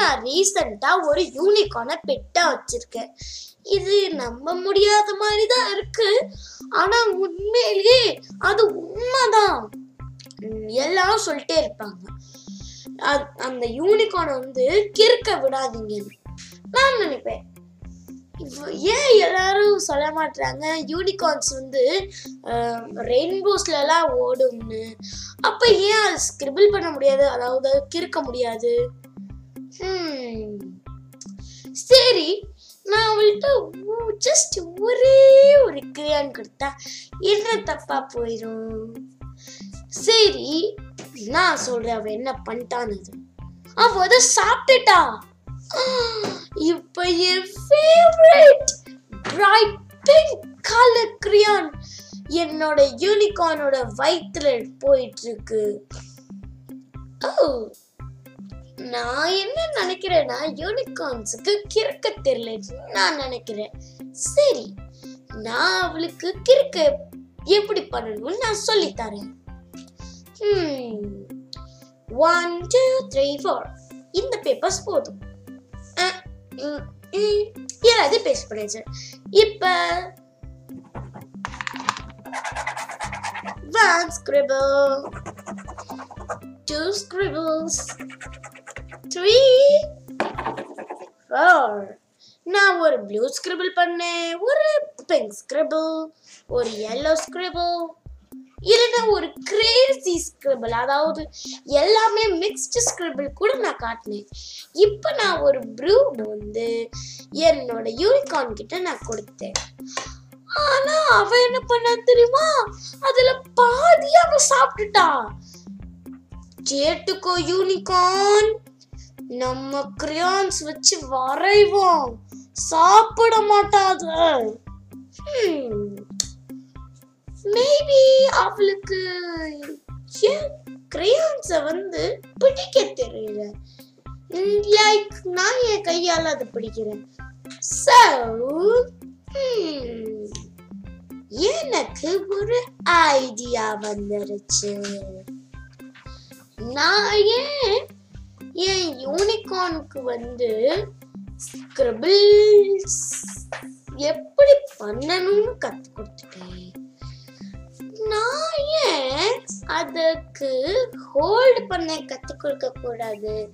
நான் ரீசெண்டாக ஒரு யூனிகார்னை பெட்டா வச்சிருக்கேன். இது நம்ப முடியாத மாதிரி தான் இருக்கு. ஆனா உண்மையிலேயே அது உண்மைதான். எல்லாம் எல்லாரும் சொல்லிட்டே இருப்பாங்க. அந்த யூனிகார்னை வந்து கிறுக்க விடாதீங்கன்னு நான் நினைப்பேன். ஏன் எல்லாரும் சொல்ல மாட்டாங்க யூனிகார்ன்ஸ் வந்து ரெயின்போஸ்ல எல்லாம் ஓடும்னு. அப்ப ஏன் அது ஸ்கிரிபிள் பண்ண முடியாது? அதாவது கிறுக்க முடியாது? சரி நான் அவள்கிட்ட ஜஸ்ட் ஒரே ஒரு கிரியான் கொடுத்தா என்ன தப்பா போயிடும் சரி நான் சொல்றேன் அவ என்ன பண்ணிட்டான்னு அவ அதை சாப்பிட்டுட்டா. இப்ப என் favourite bright pink colour crayon என்னோட யூனிகார்னோட வயிற்றுல போயிட்டு இருக்கு. ஓ நான் என்ன நினைக்கிறேன்னா யூனிகார்ன்ஸுக்கு கிறுக்க தெரியலன்னு நான் நினைக்கிறேன். சரி நான் அவளுக்கு கிறுக்க எப்படி பண்ணணும்னு நான் சொல்லித்தரேன் ஒன் டூ த்ரீ ஃபோர் இந்த பேப்பர்ஸ் போதும். அஹ், உம், உம், எல்லாத்தையும் இப்ப one scribble two scribbles three four நான் ஒரு ப்ளூ ஸ்கிரிபிள் பண்ணேன் ஒரு பிங்க் ஸ்கிரிபிள் ஒரு எல்லோ ஸ்கிரிபிள் இல்லைன்னா ஒரு கிரேசி ஸ்கிரிபிள் அதாவது எல்லாமே மிக்ஸ்டு ஸ்கிரிபிள் கூட நான் காட்டினேன். இப்போ நான் ஒரு ப்ரூ வந்து என்னோட யூனிகார்ன் கிட்ட நான் கொடுத்தேன். ஆனா அவ என்ன பண்ணா தெரியுமா? அதுல பாதி அவ சாப்பிட்டுட்டா கேட்டுக்கோ யூனிகார்ன் நம்ம கிரியான்ஸ் வச்சு வரைவோம். சாப்பிட மாட்டாது மேபி அவளுக்கு ஏன் கிரையான்ஸை வந்து பிடிக்க தெரியல. லைக் நான் என் கையால அதை பிடிக்கிறேன். So hmm. எனக்கு ஒரு ஐடியா வந்துருச்சு. நான் ஏன் என் யூனிகார்னுக்கு வந்து ஸ்கிரிபிள்ஸ் எப்படி பண்ணணும்னு கத்து கொடுத்துட்டேன்? நான் ஏன் அதுக்கு ஹோல்டு பண்ண கத்து கொடுக்க கூடாது?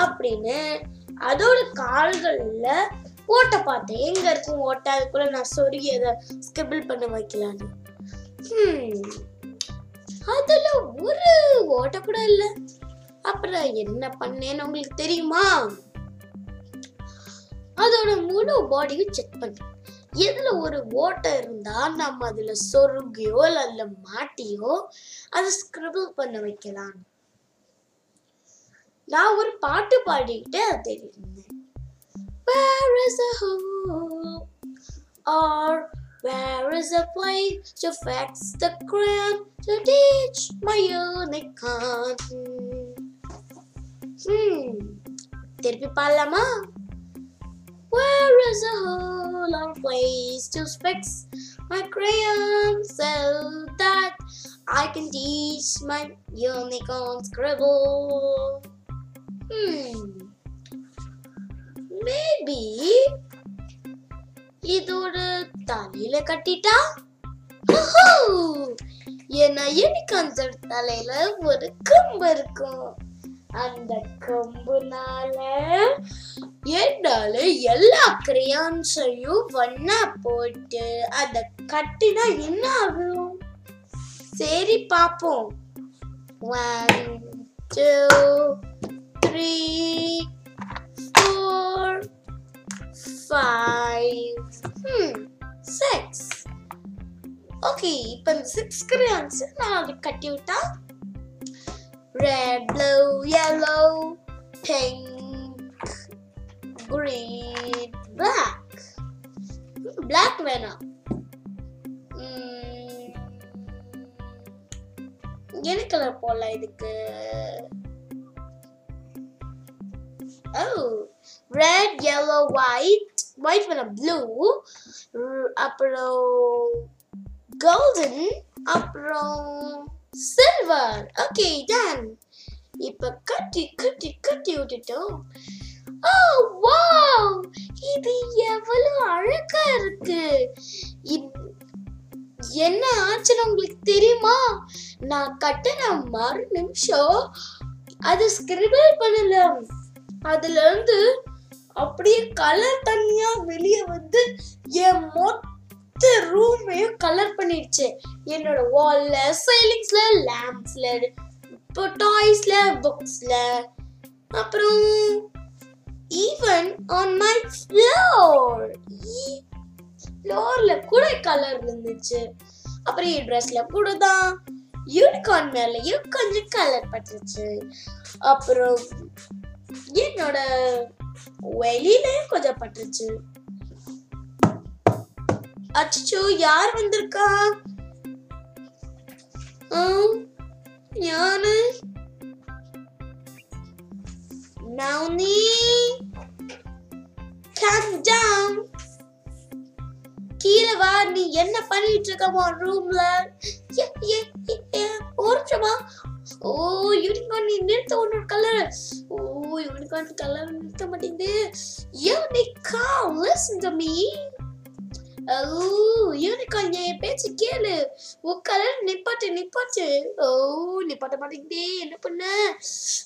அப்படின்னு அதோட கால்கள்ல ஓட்ட பார்த்தேன். எங்க இருக்கும் ஓட்ட? அதுக்குள்ள நான் சொருகி அதை ஸ்கிரிபிள் பண்ண வைக்கலான்னு. அதுல ஒரு ஓட்ட கூட இல்லை. அப்புறம் என்ன பண்ணேன்னு உங்களுக்கு தெரியுமா அதோட முழு பாடியும் செக் பண்ணேன் எதுல ஒரு ஓட்டை இருந்தா நம்ம அதுல சொருகியோ இல்ல அதுல மாட்டியோ அதை ஸ்கிரிபிள் பண்ண வைக்கலாம் நான் ஒரு பாட்டு பாடிக்கிட்டு அதை தேடிட்டு இருந்தேன் Where is a hole? Or where is a place to fix the cramp to teach my unicorn? Hmm. திருப்பி பாடலாமா Where is a hole or place to fix my crayon so that I can teach my unicorn scribble? Hmm. Maybe இதோட தலையில கட்டிட்டா ஓஹோ! ஏன்னா எனக்கு அந்த தலையில ஒரு கம்பு இருக்கும் அந்த கொம்புனால என்னால எல்லா கிரியான்ஸையும் ஒண்ணா போட்டு அத கட்டினா என்ன ஆகும்? சரி பாப்போம். One two three four five six okay இப்போ இந்த சிக்ஸ் கிரியான்ஸ் நான் அது கட்டி விட்டா red, blue, yellow, pink, green, black. Black வேணாம் உம், என்ன கலர் போடலாம் இதுக்கு ஓ ரெட் yellow white white வேணாம் blue அப்புறம் கோல்டன் அப்புறம் சில்வர் ஓகே டன் இப்ப கட்டி கட்டி கட்டி விட்டுட்டோம். Oh, ஓ வாவ் இது எவ்வளவு அழகா இருக்கு. என்ன ஆச்சுன்னு உங்களுக்கு தெரியுமா? நான் கட்டின மறு நிமிஷம் அது ஸ்கிரிபிள் பண்ணல. அதுல இருந்து அப்படியே கலர் தண்ணியா வெளியே வந்து என் ரூமையும் கலர் பண்ணிடுச்சு. என்னோட வால்ல சைலிங்ஸ்ல லேம்ப்ஸ்ல இப்போ டாய்ஸ்ல புக்ஸ்ல அப்புறம் ஈவன் ஆன் மை ஃப்ளோர் ஃப்ளோர்ல கூட கலர் இருந்துச்சு. அப்புறம் e என் ட்ரெஸ்ல கூட தான். யூனிகார்ன் மேலேயும் கொஞ்சம் கலர் பட்டுச்சு. அப்புறம் என்னோட வெளியிலையும் கொஞ்சம் பட்டுச்சு. அச்சோ யார் வந்திருக்கா? ஆ, யாரு? நவுனி calm கீழே வா நீ என்ன பண்ணிட்டு இருக்க ரூம்ல ஓரச்சமா ஓ யூனிகார்ன் நீ நிறுத்த உன்னோட கலர் ஓ யூனிகார்ன் கலர் நிறுத்த மாட்டேங்குது. Unicorn listen to me unicorn என் பேச்சு கேளு உட்கார கலர் நிப்பாட்டு நிப்பாட்டு ஓ நிப்பாட்ட மாட்டேங்குதே என்ன பண்ண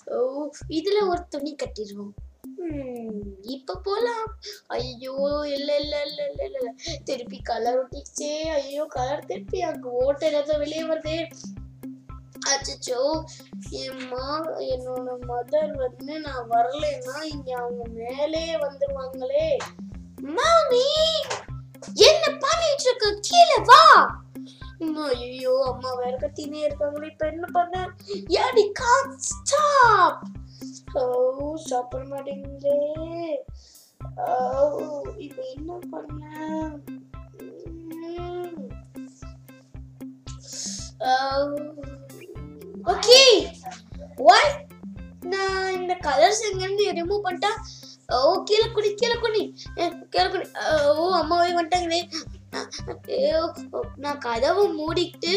ஓ இதுல ஒரு துணி கட்டிடுவோம் இப்ப போலாம் ஐயோ இல்ல இல்ல இல்ல இல்ல இல்ல திருப்பி கலர் ஒட்டிச்சே ஐயோ கலர் திருப்பி அங்க ஓட்ட ஏதாவது வெளியே வருதே அச்சோ என்மா என்னோட மதர் வந்து நான் வரலைன்னா இங்க அவங்க மேலே வந்துருவாங்களே மாமி கீழே வா. ஐயோ அம்மா வேற கத்தினே இருக்காங்களே. இப்ப என்ன பண்ண? ஏடி கான் ஸ்டாப். ஓ சாப்பிட மாட்டேங்குதே. ஓ இப்ப என்ன பண்ண? ஓகே. வாய் நான் இந்த கலர்ஸ் எங்கேருந்து ரிமூவ் பண்ணிட்டா? ஓ கீழே குடி கீழே குடி கீழே குடி ஓ அம்மாவே வந்துட்டாங்களே. நான் கதவை மூடிக்கிட்டு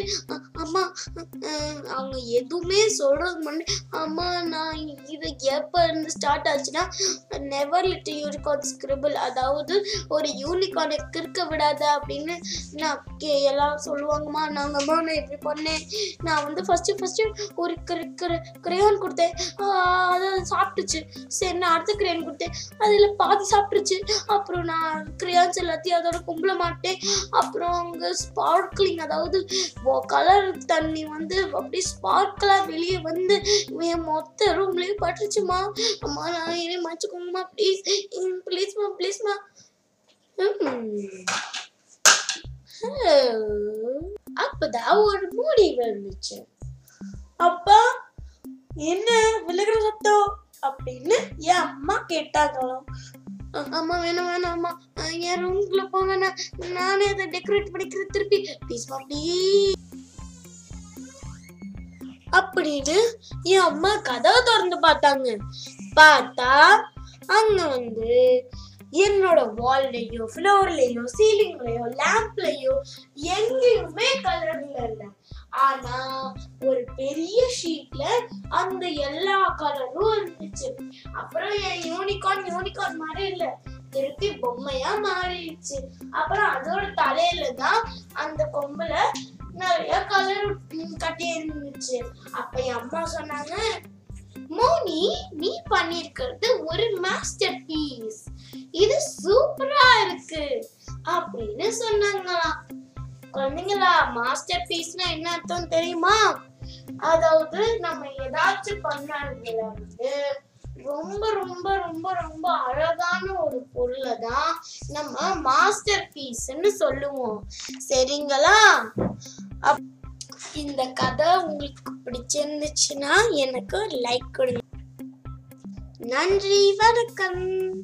அம்மா அவங்க எதுவுமே சொல்கிறது முன்னே அம்மா நான் இது எப்போ இருந்து ஸ்டார்ட் ஆச்சுன்னா நெவர் லிட் யூனிகார்ன் ஸ்கிரிபிள் அதாவது ஒரு யூனிகார்னை கிறுக்க விடாத அப்படின்னு நான் கே- எல்லாம் சொல்லுவாங்கம்மா. நாங்கம்மா நான் இப்படி பண்ணேன். நான் வந்து ஃபஸ்ட்டு ஃபஸ்ட்டு ஒரு கிரேயான் கொடுத்தேன். அதை சாப்பிட்டுச்சு. சரி நான் அடுத்த கிரேயான் கொடுத்தேன். அதில் பாதி சாப்பிட்டுச்சு அப்புறம் நான் கிரேயான்ஸ் எல்லாத்தையும் அதோட கும்பல மாட்டேன். அப்புறம் அங்கே ஸ்பார்க்லிங் அதாவது கலர் தண்ணி வந்து அப்படி ஸ்பார்க்கலாக வெளியே வந்து என் மொத்த ரூம்லேயும் பட்டுருச்சுமா. அம்மா நான் இனி மன்னிச்சுக்கோங்கம்மா ப்ளீஸ் ப்ளீஸ்மா ப்ளீஸ்மா அப்பதான் ஒரு மூடி வந்துச்சு. அப்பா என்ன விழுகிற சத்தம்? அப்படின்னு என் அம்மா கேட்டாங்களாம். அம்மா வேணும் வேணும் அம்மா. என் ரூம்குள்ள போங்க நானே அதை டெக்கரேட் பண்ணிக்கிறேன் திருப்பி. ப்ளீஸ் ப்ளீஸ் அப்படின்னு என் அம்மா கதவை திறந்து பார்த்தாங்க. பார்த்தா அங்க வந்து என்னோட வால்லையோ ஃப்ளோர்லையோ சீலிங்லயோ லேம்ப்லயோ எங்கேயுமே கலர்ல இல்ல ஆனா ஒரு பெரிய ஷீட்ல அந்த எல்லா கலரும் இருந்துச்சு. அப்புறம் என் யூனிகார்ன் யூனிகார்ன் மாதிரி இல்ல. திருப்பி பொம்மையா மாறிடுச்சு. அப்புறம் அதோட தலையில தான் அந்த கொம்புல நிறைய கலர் கட்டி இருந்துச்சு. அப்ப என் அம்மா சொன்னாங்க மோனி நீ பண்ணிருக்கிறது ஒரு மாஸ்டர் பீஸ் இது சூப்பரா இருக்கு அப்படின்னு சொன்னாங்களாம் குழந்தைங்களா மாஸ்டர் பீஸ்னா என்ன அர்த்தம் தெரியுமா? அதாவது நம்ம ஏதாச்சும் பண்ணதுல வந்து ரொம்ப ரொம்ப ரொம்ப ரொம்ப அழகான ஒரு பொருளை தான் நம்ம மாஸ்டர் பீஸ்ன்னு சொல்லுவோம். சரிங்களா? இந்த கதை உங்களுக்கு பிடிச்சிருந்துச்சுன்னா எனக்கு லைக் கொடுங்க. நன்றி வணக்கம்.